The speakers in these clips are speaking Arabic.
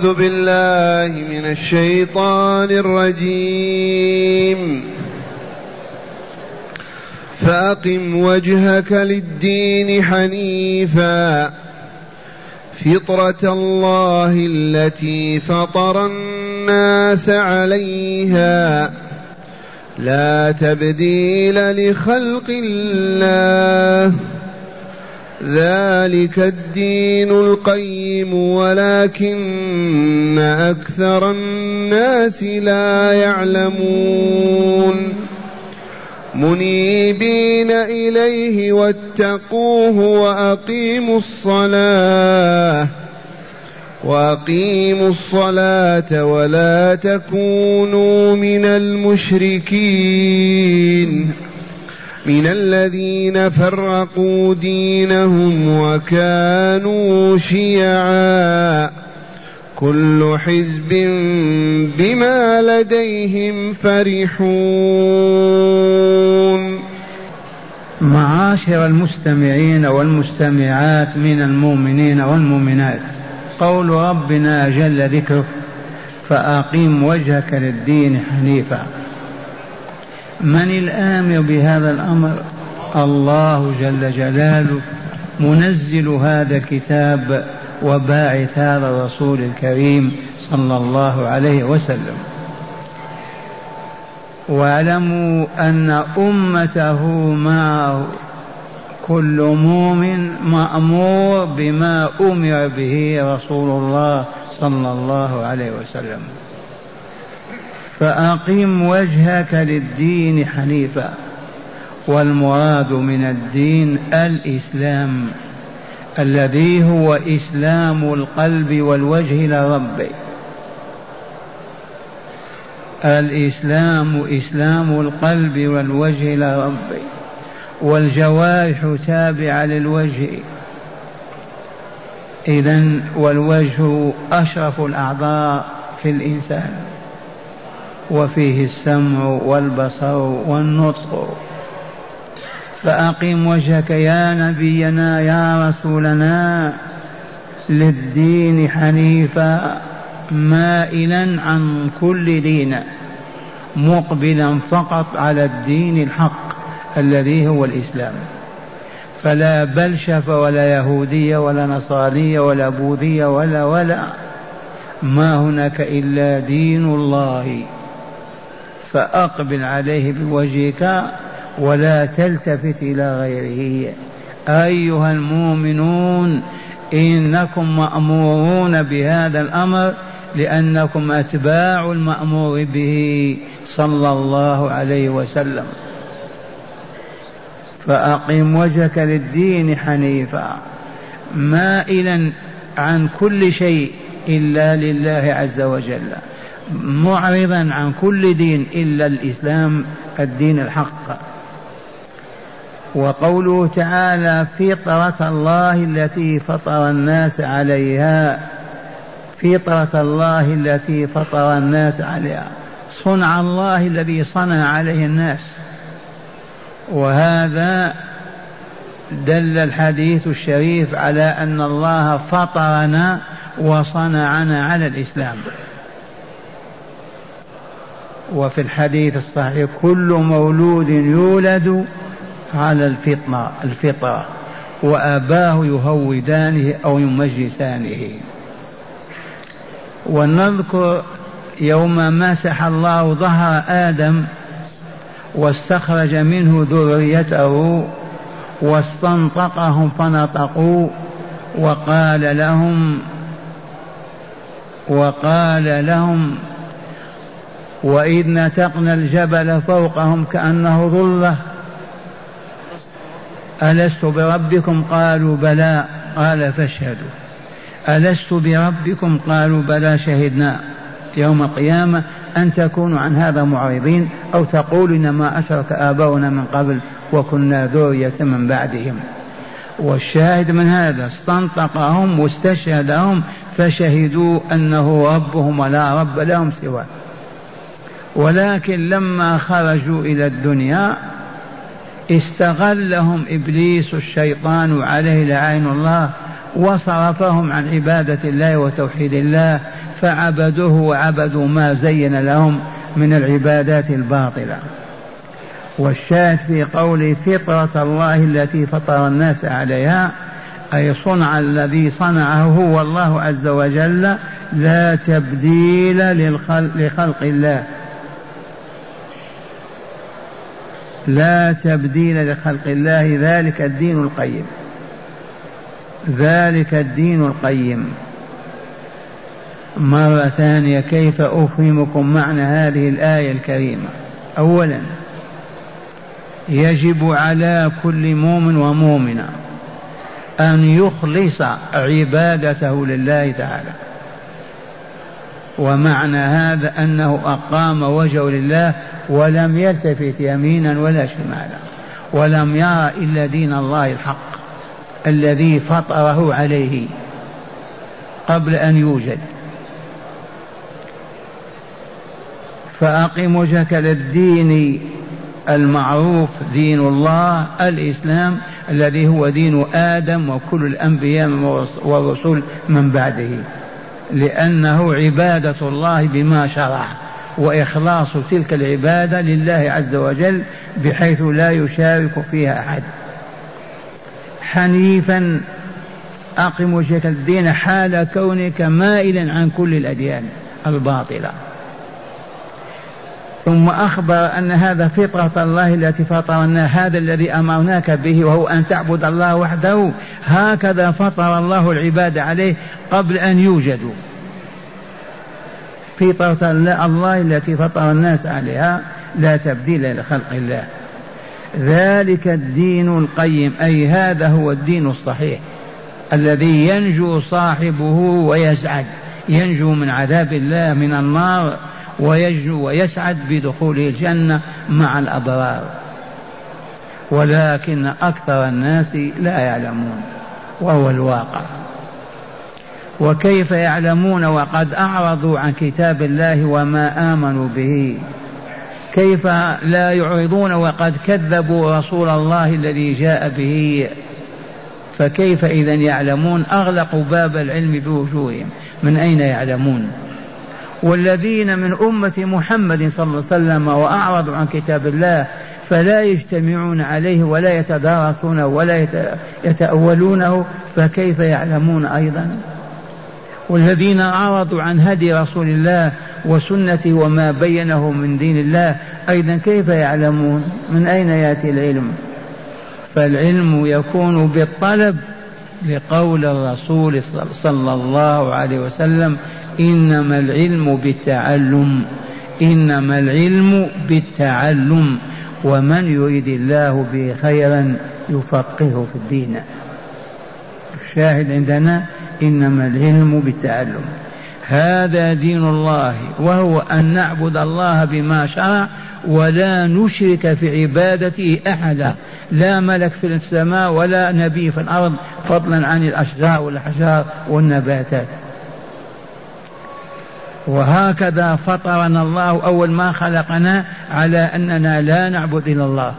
أعوذ بالله من الشيطان الرجيم. فأقم وجهك للدين حنيفا. فطرة الله التي فطر الناس عليها. لا تبديل لخلق الله. ذلك الدين القيم ولكن أكثر الناس لا يعلمون. منيبين إليه واتقوه وأقيموا الصلاة وأقيموا الصلاة ولا تكونوا من المشركين. من الذين فرقوا دينهم وكانوا شيعا. كل حزب بما لديهم فرحون. معاشر المستمعين والمستمعات من المؤمنين والمؤمنات. قول ربنا جل ذكره فأقيم وجهك للدين حنيفا. من الآمر بهذا الأمر؟ الله جل جلاله منزل هذا الكتاب وباعث هذا الرسول الكريم صلى الله عليه وسلم. واعلموا أن أمته معه كل مؤمن مأمور بما أمر به رسول الله صلى الله عليه وسلم. فأقم وجهك للدين حنيفا والمراد من الدين الإسلام الذي هو إسلام القلب والوجه لربه الإسلام إسلام القلب والوجه لربه والجوارح تابعة للوجه. إذا والوجه أشرف الأعضاء في الإنسان. وفيه السمع والبصر والنطق. فأقم وجهك يا نبينا يا رسولنا للدين حنيفا مائلا عن كل دين مقبلا فقط على الدين الحق الذي هو الإسلام. فلا بلشف ولا يهودية ولا نصرانية ولا بوذية ولا ولا ما هناك إلا دين الله. فأقبل عليه بوجهك ولا تلتفت إلى غيره. أيها المؤمنون إنكم مأمورون بهذا الأمر لأنكم أتباع المأمور به صلى الله عليه وسلم. فأقم وجهك للدين حنيفا مائلا عن كل شيء إلا لله عز وجل. معرضا عن كل دين إلا الإسلام الدين الحق. وقوله تعالى فطرة الله التي فطر الناس عليها فطرة الله التي فطر الناس عليها. صنع الله الذي صنع عليه الناس. وهذا دل الحديث الشريف على أن الله فطرنا وصنعنا على الإسلام. وفي الحديث الصحيح كل مولود يولد على الفطرة الفطرة وأباه يهودانه أو يمجسانه ونذكر يوم مسح الله ظهر آدم واستخرج منه ذريته واستنطقهم فنطقوا وقال لهم وقال لهم وإذ نتقنا الجبل فوقهم كأنه ظلة. ألست بربكم؟ قالوا بلى. قال فاشهدوا. ألست بربكم؟ قالوا بلى. شهدنا يوم القيامة أن تكونوا عن هذا معرضين أو تقولوا إنما أشرك آباؤنا من قبل وكنا ذرية من بعدهم. والشاهد من هذا استنطقهم واستشهدهم فشهدوا أنه ربهم ولا رب لهم سواه. ولكن لما خرجوا إلى الدنيا استغلهم إبليس الشيطان عليه لعين الله وصرفهم عن عبادة الله وتوحيد الله فعبدوه وعبدوا ما زين لهم من العبادات الباطلة. والشاهد في قول فطرة الله التي فطر الناس عليها أي صنع الذي صنعه هو الله عز وجل لا تبديل لخلق الله. لا تبديل لخلق الله ذلك الدين القيم. ذلك الدين القيم. مرة ثانية كيف أفهمكم معنى هذه الآية الكريمة؟ أولا يجب على كل مؤمن ومؤمنة أن يخلص عبادته لله تعالى. ومعنى هذا أنه أقام وجهه لله ولم يلتفت يمينا ولا شمالا ولم يرى إلا دين الله الحق الذي فطره عليه قبل أن يوجد. فأقم وجهك للدين المعروف دين الله الإسلام الذي هو دين آدم وكل الأنبياء والرسل من بعده لأنه عبادة الله بما شرع. وإخلاص تلك العبادة لله عز وجل بحيث لا يشارك فيها أحد. حنيفا أقم وجهك الدين حال كونك مائلا عن كل الأديان الباطلة. ثم أخبر أن هذا فطرة الله التي فطرنا هذا الذي أمرناك به وهو أن تعبد الله وحده. هكذا فطر الله العباد عليه قبل أن يوجدوا. فطرة الله التي فطر الناس عليها لا تبديل لخلق الله. ذلك الدين القيم أي هذا هو الدين الصحيح الذي ينجو صاحبه ويسعد. ينجو من عذاب الله من النار ويجنو ويسعد بدخوله الجنة مع الأبرار. ولكن أكثر الناس لا يعلمون وهو الواقع. وكيف يعلمون وقد أعرضوا عن كتاب الله وما آمنوا به؟ كيف لا يعرضون وقد كذبوا رسول الله الذي جاء به؟ فكيف إذا يعلمون؟ أغلقوا باب العلم بوجوههم. من أين يعلمون؟ والذين من أمة محمد صلى الله عليه وسلم وأعرضوا عن كتاب الله فلا يجتمعون عليه ولا يتدارسونه ولا يتأولونه فكيف يعلمون أيضا؟ والذين أعرضوا عن هدي رسول الله وسنته وما بينه من دين الله أيضا كيف يعلمون؟ من أين يأتي العلم؟ فالعلم يكون بالطلب لقول الرسول صلى الله عليه وسلم إنما العلم بالتعلم إنما العلم بالتعلم ومن يريد الله به خيرا يفقهه في الدين. الشاهد عندنا إنما العلم بالتعلم. هذا دين الله وهو أن نعبد الله بما شرع ولا نشرك في عبادته أحدا. لا ملك في السماء ولا نبي في الأرض فضلا عن الأشجار والأحجار والنباتات. وهكذا فطرنا الله أول ما خلقنا على أننا لا نعبد إلا الله.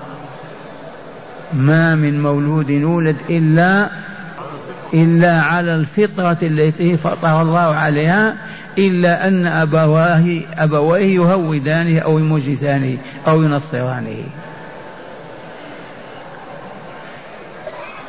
ما من مولود يولد إلا إلا على الفطرة التي فطر الله عليها إلا أن أبواه أبويه يهودانه أو يمجسانه أو ينصرانه.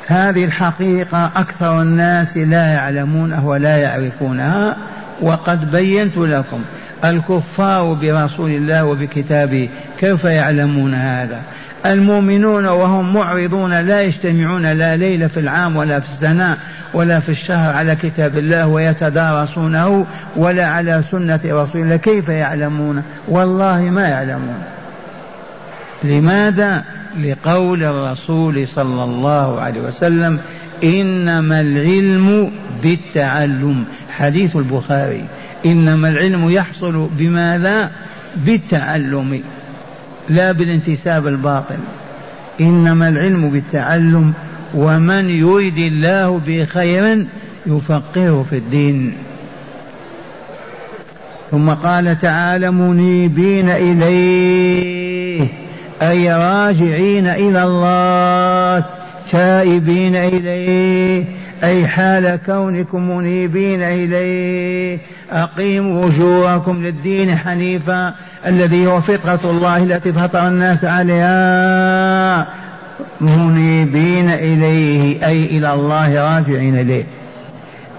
هذه الحقيقة أكثر الناس لا يعلمونها ولا يعرفونها وقد بينت لكم. الكفار برسول الله وبكتابه كيف يعلمون هذا؟ المؤمنون وهم معرضون لا يجتمعون لا ليلة في العام ولا في السنة ولا في الشهر على كتاب الله ويتدارسونه ولا على سنة رسول الله كيف يعلمون؟ والله ما يعلمون. لماذا؟ لقول الرسول صلى الله عليه وسلم إنما العلم بالتعلم. حديث البخاري إنما العلم يحصل بماذا؟ بالتعلم. لا بالانتساب الباطل. إنما العلم بالتعلم ومن يريد الله به خيرا يفقهه في الدين. ثم قال تعالى منيبين إليه أي راجعين إلى الله تائبين إليه. أي حال كونكم منيبين إليه. أقيموا وجوهكم للدين حنيفا الذي هو فطرة الله التي فطر الناس عليها. منيبين إليه أي إلى الله راجعين إليه.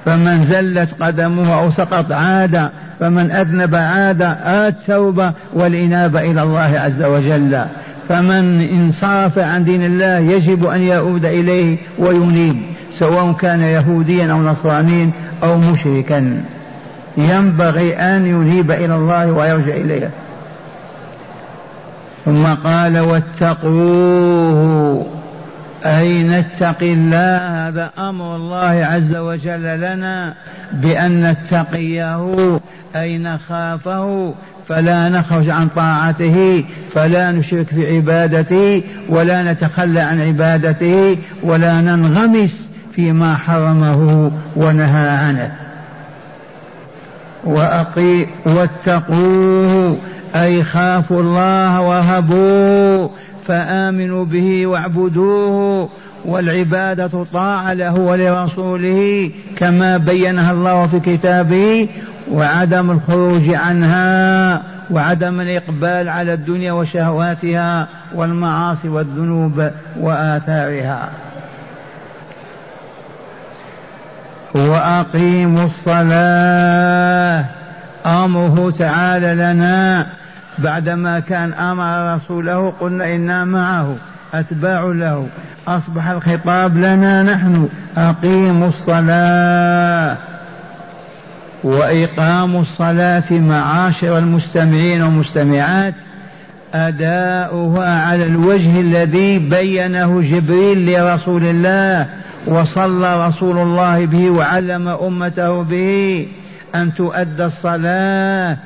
فمن زلت قدمه أو سقط عاد فمن أذنب عاد التوبة والإنابة إلى الله عز وجل. فمن انصرف عن دين الله يجب أن يعود إليه وينيب. سواء كان يهوديا أو نصرانيا أو مشركا. ينبغي أن ينيب إلى الله ويرجع إليه. ثم قال واتقوه. أي نتقي الله هذا أمر الله عز وجل لنا بأن نتقيه. أي نخافه فلا نخرج عن طاعته فلا نشرك في عبادته ولا نتخلى عن عبادته ولا ننغمس فيما حرمه ونهى عنه. وأقي واتقوه أي خافوا الله وهبوه فآمنوا به واعبدوه والعبادة طاعة له ولرسوله كما بينها الله في كتابه وعدم الخروج عنها وعدم الإقبال على الدنيا وشهواتها والمعاصي والذنوب وآثارها. وأقيموا الصلاة. أمره تعالى لنا. بعدما كان أمر رسوله قلنا إنا معه أتباع له. أصبح الخطاب لنا نحن. أقيموا الصلاة. واقام الصلاة معاشر المستمعين والمستمعات. أداؤها على الوجه الذي بينه جبريل لرسول الله. وصلى رسول الله به وعلم أمته به أن تؤدى الصلاة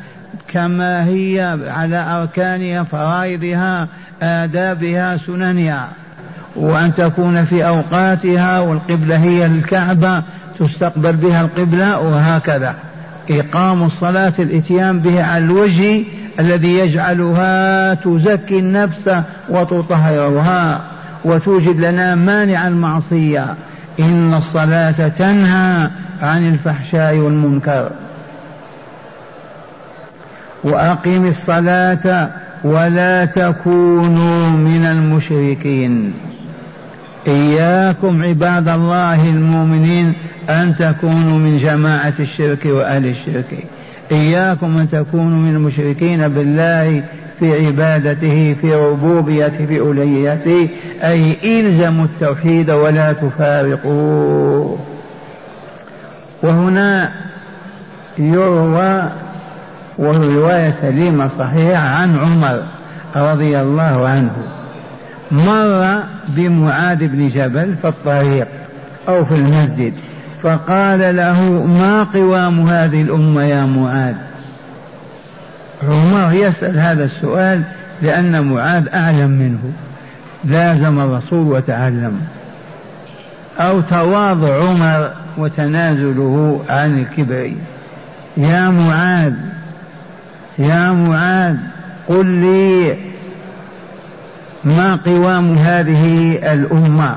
كما هي على أركانها فرائضها آدابها سننها. وأن تكون في أوقاتها والقبلة هي الكعبة تستقبل بها القبلة وهكذا. إقام الصلاة الإتيان بها على الوجه الذي يجعلها تزكي النفس وتطهرها وتوجد لنا مانع المعصية. إن الصلاة تنهى عن الفحشاء والمنكر. وأقم الصلاة ولا تكونوا من المشركين. إياكم عباد الله المؤمنين أن تكونوا من جماعة الشرك وأهل الشرك. إياكم أن تكونوا من المشركين بالله في عبادته في ربوبيته في الوهيته أي إلزموا التوحيد ولا تفارقوه. وهنا يروى وهو رواية سليمة صحيحة عن عمر رضي الله عنه. مر بمعاذ بن جبل في الطريق أو في المسجد فقال له ما قوام هذه الأمة يا معاذ؟ عمر يسأل هذا السؤال لأن معاذ أعلم منه. لازم الرسول وتعلم. أو تواضع عمر وتنازله عن الكبر يا معاذ يا معاذ قل لي ما قوام هذه الأمة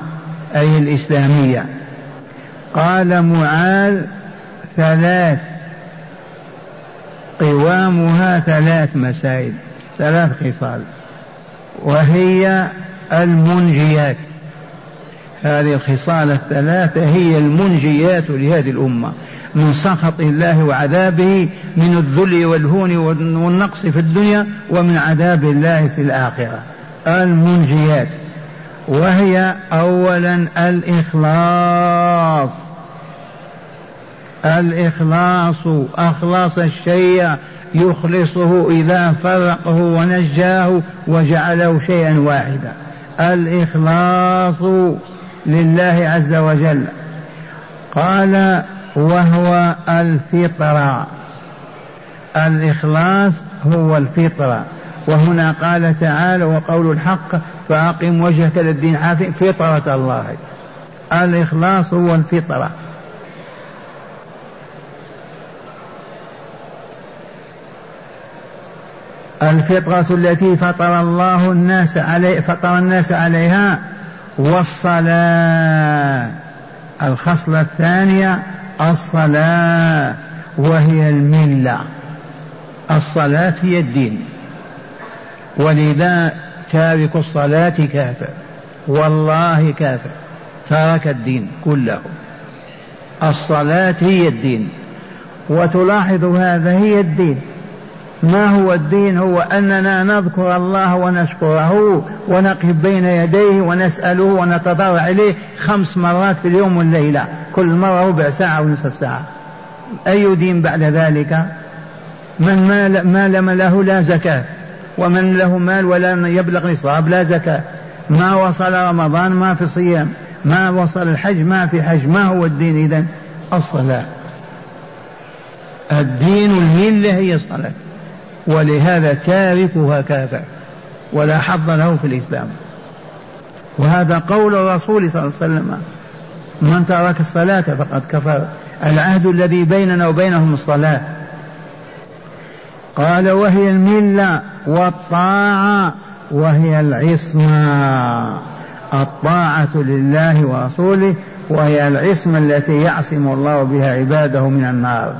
أي الإسلامية؟ قال معاذ ثلاث قوامها ثلاث مسائل ثلاث خصال وهي المنجيات. هذه الخصال الثلاثة هي المنجيات لهذه الأمة من سخط الله وعذابه من الذل والهون والنقص في الدنيا ومن عذاب الله في الآخرة. المنجيات وهي أولا الإخلاص. الإخلاص أخلص الشيء يخلصه إذا فرقه ونجاه وجعله شيئا واحدا. الإخلاص لله عز وجل. قال وهو الفطرة الإخلاص هو الفطرة وهنا قال تعالى وقول الحق فأقم وجهك للدين. حافظ فطرة الله. الإخلاص هو الفطرة. الفطرة التي فطر الله الناس عليه فطر الناس عليها والصلاة. الخصلة الثانية الصلاة وهي الملة. الصلاة هي الدين. ولذا تارك الصلاة كافر. والله كافر. ترك الدين كله. الصلاة هي الدين. وتلاحظ هذا هي الدين. ما هو الدين هو أننا نذكر الله ونشكره ونقف بين يديه ونسأله ونتضرع إليه خمس مرات في اليوم والليلة. كل مرة ربع ساعة ونصف ساعة. أي دين بعد ذلك؟ من ما لم له لا زكاة. ومن له مال ولا يبلغ نصاب لا زكاة. ما وصل رمضان ما في صيام. ما وصل الحج ما في حج. ما هو الدين إذن؟ الصلاة. الدين الملة هي الصلاة. ولهذا تاركها كافر ولا حظ له في الإسلام. وهذا قول الرسول صلى الله عليه وسلم من ترك الصلاة فقد كفر. العهد الذي بيننا وبينهم الصلاة. قال وهي الملة والطاعة وهي العصمة. الطاعة لله ورسوله وهي العصمة التي يعصم الله بها عباده من النار.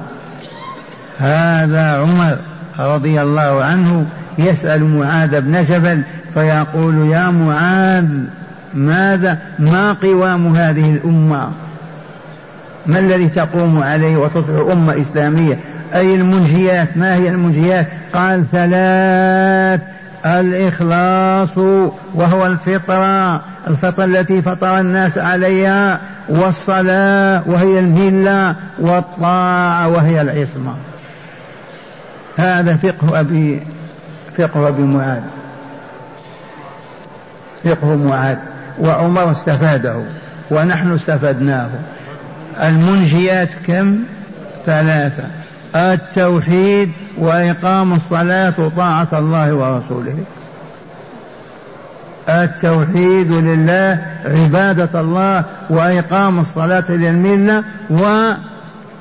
هذا عمر رضي الله عنه يسأل معاذ بن جبل فيقول يا معاذ ماذا ما قوام هذه الأمة؟ ما الذي تقوم عليه وتصبح أمة إسلامية؟ أي المنجيات؟ ما هي المنجيات؟ قال ثلاث الإخلاص وهو الفطرة الفطرة التي فطر الناس عليها والصلاة وهي الملة والطاعة وهي العصمة. هذا فقه أبي فقه أبي معاذ. فقه معاذ. وعمر استفاده ونحن استفدناه. المنجيات كم؟ ثلاثة. التوحيد وإقام الصلاة وطاعة الله ورسوله. التوحيد لله عبادة الله وإقام الصلاة للملة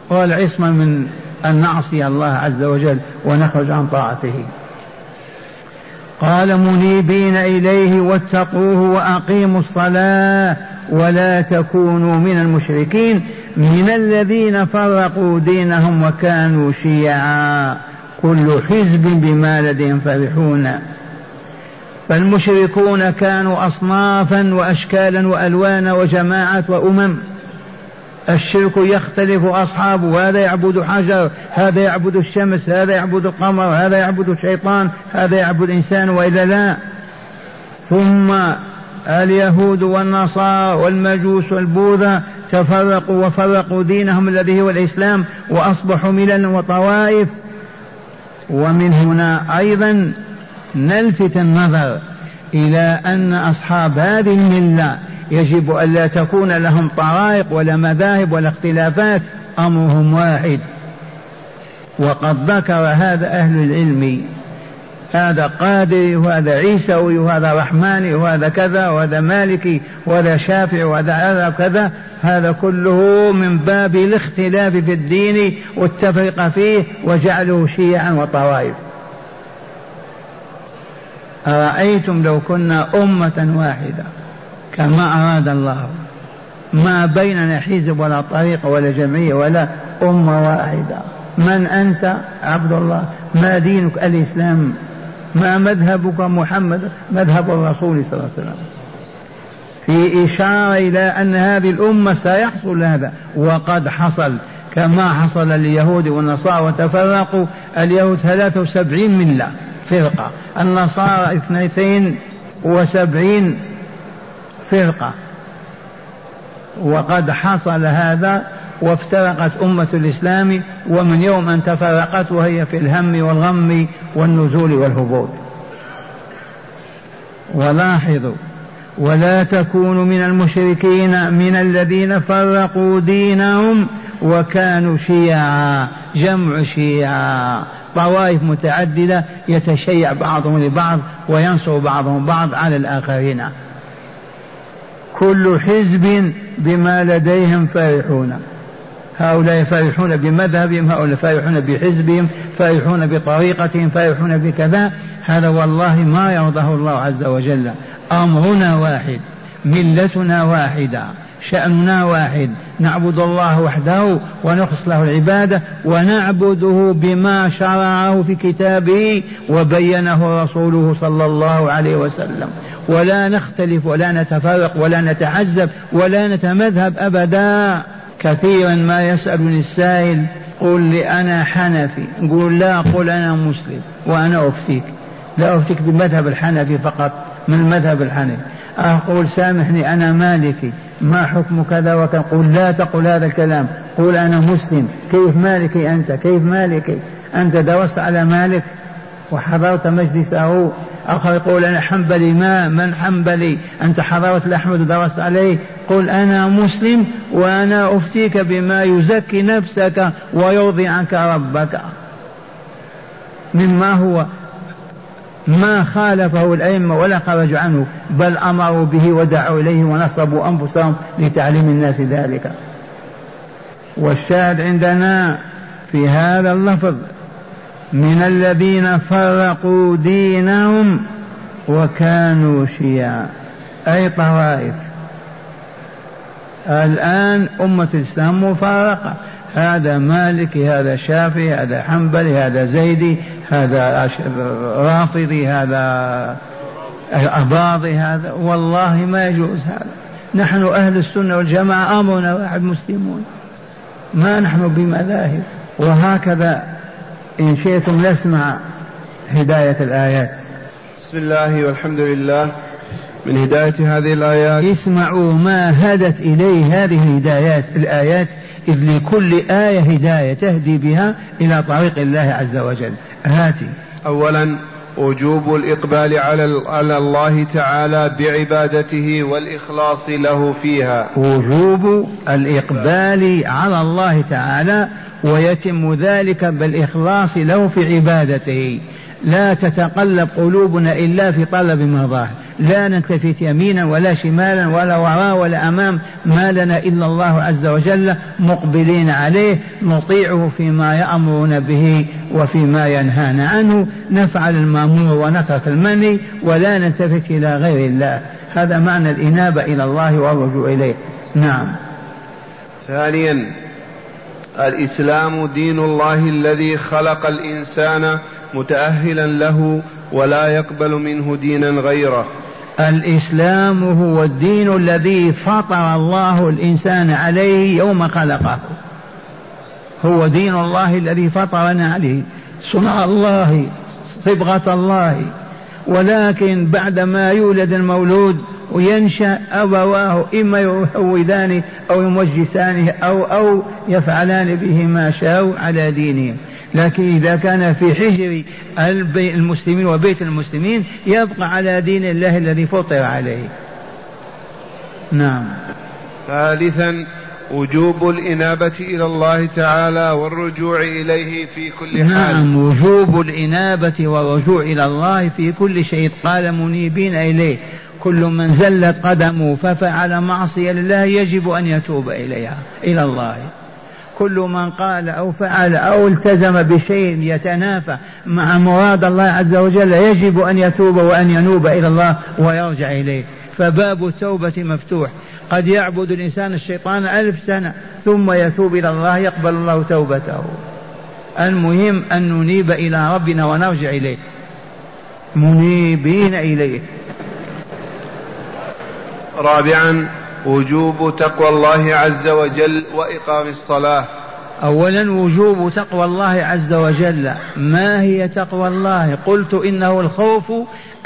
والعصمة من أن نعصي الله عز وجل ونخرج عن طاعته. قال منيبين إليه واتقوه وأقيموا الصلاة ولا تكونوا من المشركين من الذين فرقوا دينهم وكانوا شيعا. كل حزب بما لديهم فرحون. فالمشركون كانوا أصنافا وأشكالا وألوانا وجماعات وأمم. الشرك يختلف أصحابه. هذا يعبد حجر هذا يعبد الشمس هذا يعبد القمر هذا يعبد الشيطان هذا يعبد الإنسان وإلا لا. ثم اليهود والنصارى والمجوس والبوذا تفرقوا وفرقوا دينهم الذي هو الإسلام وأصبحوا مللا وطوائف. ومن هنا أيضا نلفت النظر إلى أن أصحاب هذه الملة يجب ألا تكون لهم طرائق ولا مذاهب ولا اختلافات أمرهم واحد. وقد ذكر هذا أهل العلم هذا قادري وهذا عيسوي وهذا رحماني وهذا كذا وهذا مالكي وهذا شافعي وهذا هذا كذا. هذا كله من باب الاختلاف في الدين والتفرقة فيه وجعله شيعا وطوائف. أرأيتم لو كنا أمة واحدة؟ كما أراد الله. ما بيننا حزب ولا طريق ولا جمعية ولا أمة واحدة. من أنت؟ عبد الله. ما دينك؟ الإسلام. ما مذهبك محمد؟ مذهب الرسول صلى الله عليه وسلم. في إشارة إلى أن هذه الأمة سيحصل هذا. وقد حصل. كما حصل لليهود والنصارى وتفرقوا. اليهود 73 ملة فرقة. النصارى اثنتين وسبعين فرقة وقد حصل هذا وافترقت أمة الإسلام ومن يوم أن تفرقت وهي في الهم والغم والنزول والهبوط. ولاحظوا ولا تكونوا من المشركين من الذين فرقوا دينهم وكانوا شيعا جمع شيعا. طوائف متعددة يتشيع بعضهم لبعض وينصر بعضهم بعض على الآخرين. كل حزب بما لديهم فرحون هؤلاء فرحون بمذهبهم هؤلاء فرحون بحزبهم فرحون بطريقتهم فرحون بكذا. هذا والله ما يرضاه الله عز وجل. أمرنا واحد ملتنا واحدة شأننا واحد. نعبد الله وحده ونخص له العبادة ونعبده بما شرعه في كتابه وبينه رسوله صلى الله عليه وسلم. ولا نختلف ولا نتفرق ولا نتعذب ولا نتمذهب أبدا. كثيرا ما يسألني السائل قل لي أنا حنفي. قول لا قل أنا مسلم وأنا أفتيك. لا أفتيك بمذهب الحنفي فقط من المذهب الحنفي. أقول سامحني أنا مالكي. ما حكم كذا وكذا؟ قل لا تقل هذا الكلام. قول أنا مسلم. كيف مالكي أنت؟ كيف مالكي؟ أنت درست على مالك وحضرت مجلسه آخر يقول أنا حنبلي ما من حنبلي؟ أنت حضرت الأحمد ودرست عليه. قل أنا مسلم وأنا أفتيك بما يزكي نفسك ويرضي عنك ربك. مما هو ما خالفه الأئمة ولا خرجوا عنه بل أمروا به ودعوا إليه ونصبوا أنفسهم لتعليم الناس ذلك. والشاهد عندنا في هذا اللفظ من الذين فرقوا دينهم وكانوا شيعا. أي طوائف. الآن أمة الإسلام مفارقة. هذا مالكي هذا شافعي هذا حنبلي هذا زيدي هذا رافضي هذا أباضي هذا. والله ما يجوز هذا. نحن أهل السنة والجماعة أمرنا واحد مسلمون. ما نحن بمذاهب. وهكذا إن شئتم نسمع هداية الآيات. بسم الله والحمد لله. من هداية هذه الآيات. اسمعوا ما هدت إليه هذه الهدايات الآيات إذ لكل آية هداية تهدي بها إلى طريق الله عز وجل. هاتي. أولا وجوب الإقبال على على الله تعالى بعبادته والإخلاص له فيها. وجوب الإقبال على الله تعالى ويتم ذلك بالإخلاص له في عبادته. لا تتقلب قلوبنا إلا في طلب مظاهر لا نلتفت يمينا ولا شمالا ولا وراء ولا أمام ما لنا إلا الله عز وجل مقبلين عليه نطيعه فيما يأمرنا به. وفيما ينهانا عنه نفعل المأمور ونترك المني ولا نلتفت إلى غير الله. هذا معنى الإنابة إلى الله والرجوع إليه. نعم. ثانيا الإسلام دين الله الذي خلق الإنسان متأهلا له ولا يقبل منه دينا غيره. الإسلام هو الدين الذي فطر الله الإنسان عليه يوم خلقه. هو دين الله الذي فطرنا عليه صنع الله صبغة الله. ولكن بعدما يولد المولود وينشأ أبواه إما يهودانه أو يمجسانه أو أو يفعلان به ما شاءوا على دينهم لكن إذا كان في حجر المسلمين وبيت المسلمين يبقى على دين الله الذي فطر عليه. نعم. ثالثا وجوب الإنابة إلى الله تعالى والرجوع إليه في كل حال. نعم وجوب الإنابة والرجوع إلى الله في كل شيء. قال منيبين إليه كل من زلت قدمه ففعل معصية لله يجب أن يتوب إليها إلى الله. كل من قال أو فعل أو التزم بشيء يتنافى مع مراد الله عز وجل يجب أن يتوب وأن ينوب إلى الله ويرجع إليه. فباب التوبة مفتوح. قد يعبد الإنسان الشيطان ألف سنة ثم يتوب إلى الله يقبل الله توبته. المهم أن ننيب إلى ربنا ونرجع إليه. منيبين إليه. رابعا وجوب تقوى الله عز وجل وإقام الصلاة. أولا وجوب تقوى الله عز وجل. ما هي تقوى الله؟ قلت إنه الخوف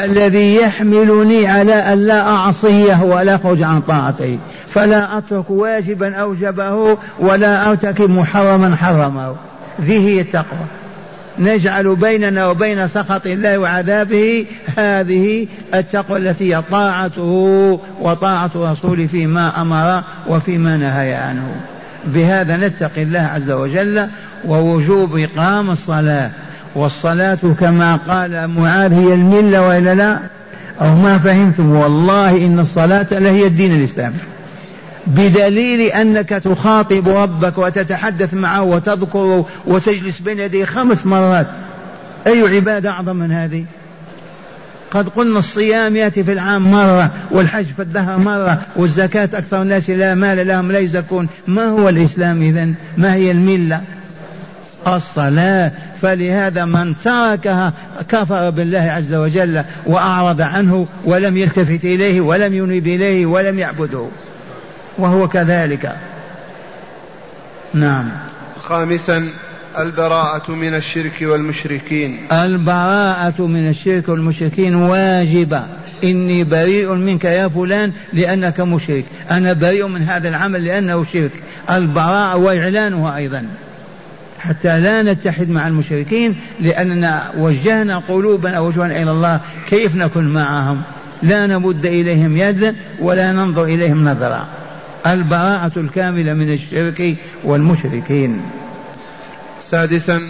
الذي يحملني على أن لا أعصيه ولا أخرج عن طاعته. فلا أترك واجبا أوجبه ولا أرتكب محرما حرمه. ذي هي التقوى. نجعل بيننا وبين سخط الله وعذابه هذه التقوى التي هي طاعته وطاعة رسوله فيما أمر وفيما نهى عنه. بهذا نتقي الله عز وجل ووجوب إقام الصلاة. والصلاة كما قال معاذ هي الملة وإلا لا؟ أو ما فهمتم والله إن الصلاة لهي الدين الإسلامي. بدليل أنك تخاطب ربك وتتحدث معه وتذكره وتجلس بين يديه خمس مرات. أي عبادة أعظم من هذه؟ قد قلنا الصيام يأتي في العام مرة والحج في الدهر مرة والزكاة أكثر الناس لا مال لهم لا يزكون. ما هو الإسلام إذن؟ ما هي الملة؟ الصلاة. فلهذا من تركها كفر بالله عز وجل وأعرض عنه ولم يلتفت إليه ولم ينيب إليه ولم يعبده. وهو كذلك. نعم. خامسا البراءة من الشرك والمشركين. البراءة من الشرك والمشركين واجبة. إني بريء منك يا فلان لأنك مشرك. أنا بريء من هذا العمل لأنه شرك. البراءة وإعلانها أيضا. حتى لا نتحد مع المشركين لأننا وجهنا قلوبنا وجهنا إلى الله كيف نكون معهم. لا نمد إليهم يدا ولا ننظر إليهم نظرا البراءة الكاملة من الشرك والمشركين. سادسا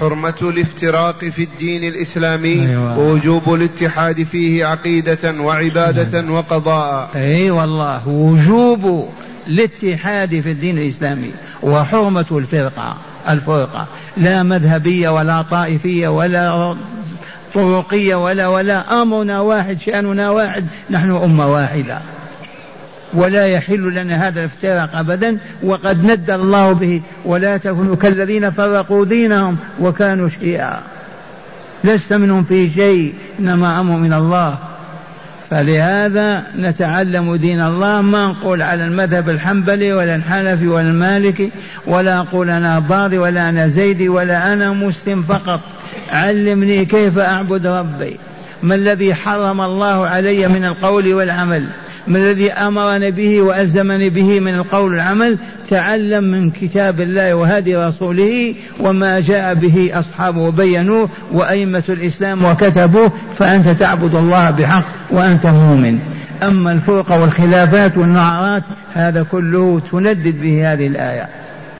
حرمة الافتراق في الدين الإسلامي أيوة. ووجوب الاتحاد فيه عقيدة وعبادة أيوة. وقضاء. أي والله وجوب الاتحاد في الدين الإسلامي وحرمة الفرقة. الفرقة لا مذهبية ولا طائفية ولا طرقية ولا ولا. أمرنا واحد شأننا واحد. نحن أمة واحدة. ولا يحل لنا هذا الافتراق أبدا. وقد ند الله به ولا تكونوا كالذين فرقوا دينهم وكانوا شيعا. لست منهم في شيء إنما أمر من الله. فلهذا نتعلم دين الله ما نقول على المذهب الحنبلي ولا الحنفي ولا المالكي ولا أقول أنا باضي ولا أنا زيدي ولا أنا مسلم فقط. علمني كيف أعبد ربي. ما الذي حرم الله علي من القول والعمل؟ ما الذي أمرني به وألزمني به من القول والعمل؟ تعلم من كتاب الله وهدي رسوله وما جاء به أصحابه وبينوه وأئمة الإسلام وكتبوه فأنت تعبد الله بحق وأنت مؤمن. أما الفرقه والخلافات والنعرات هذا كله تندد به هذه الآية.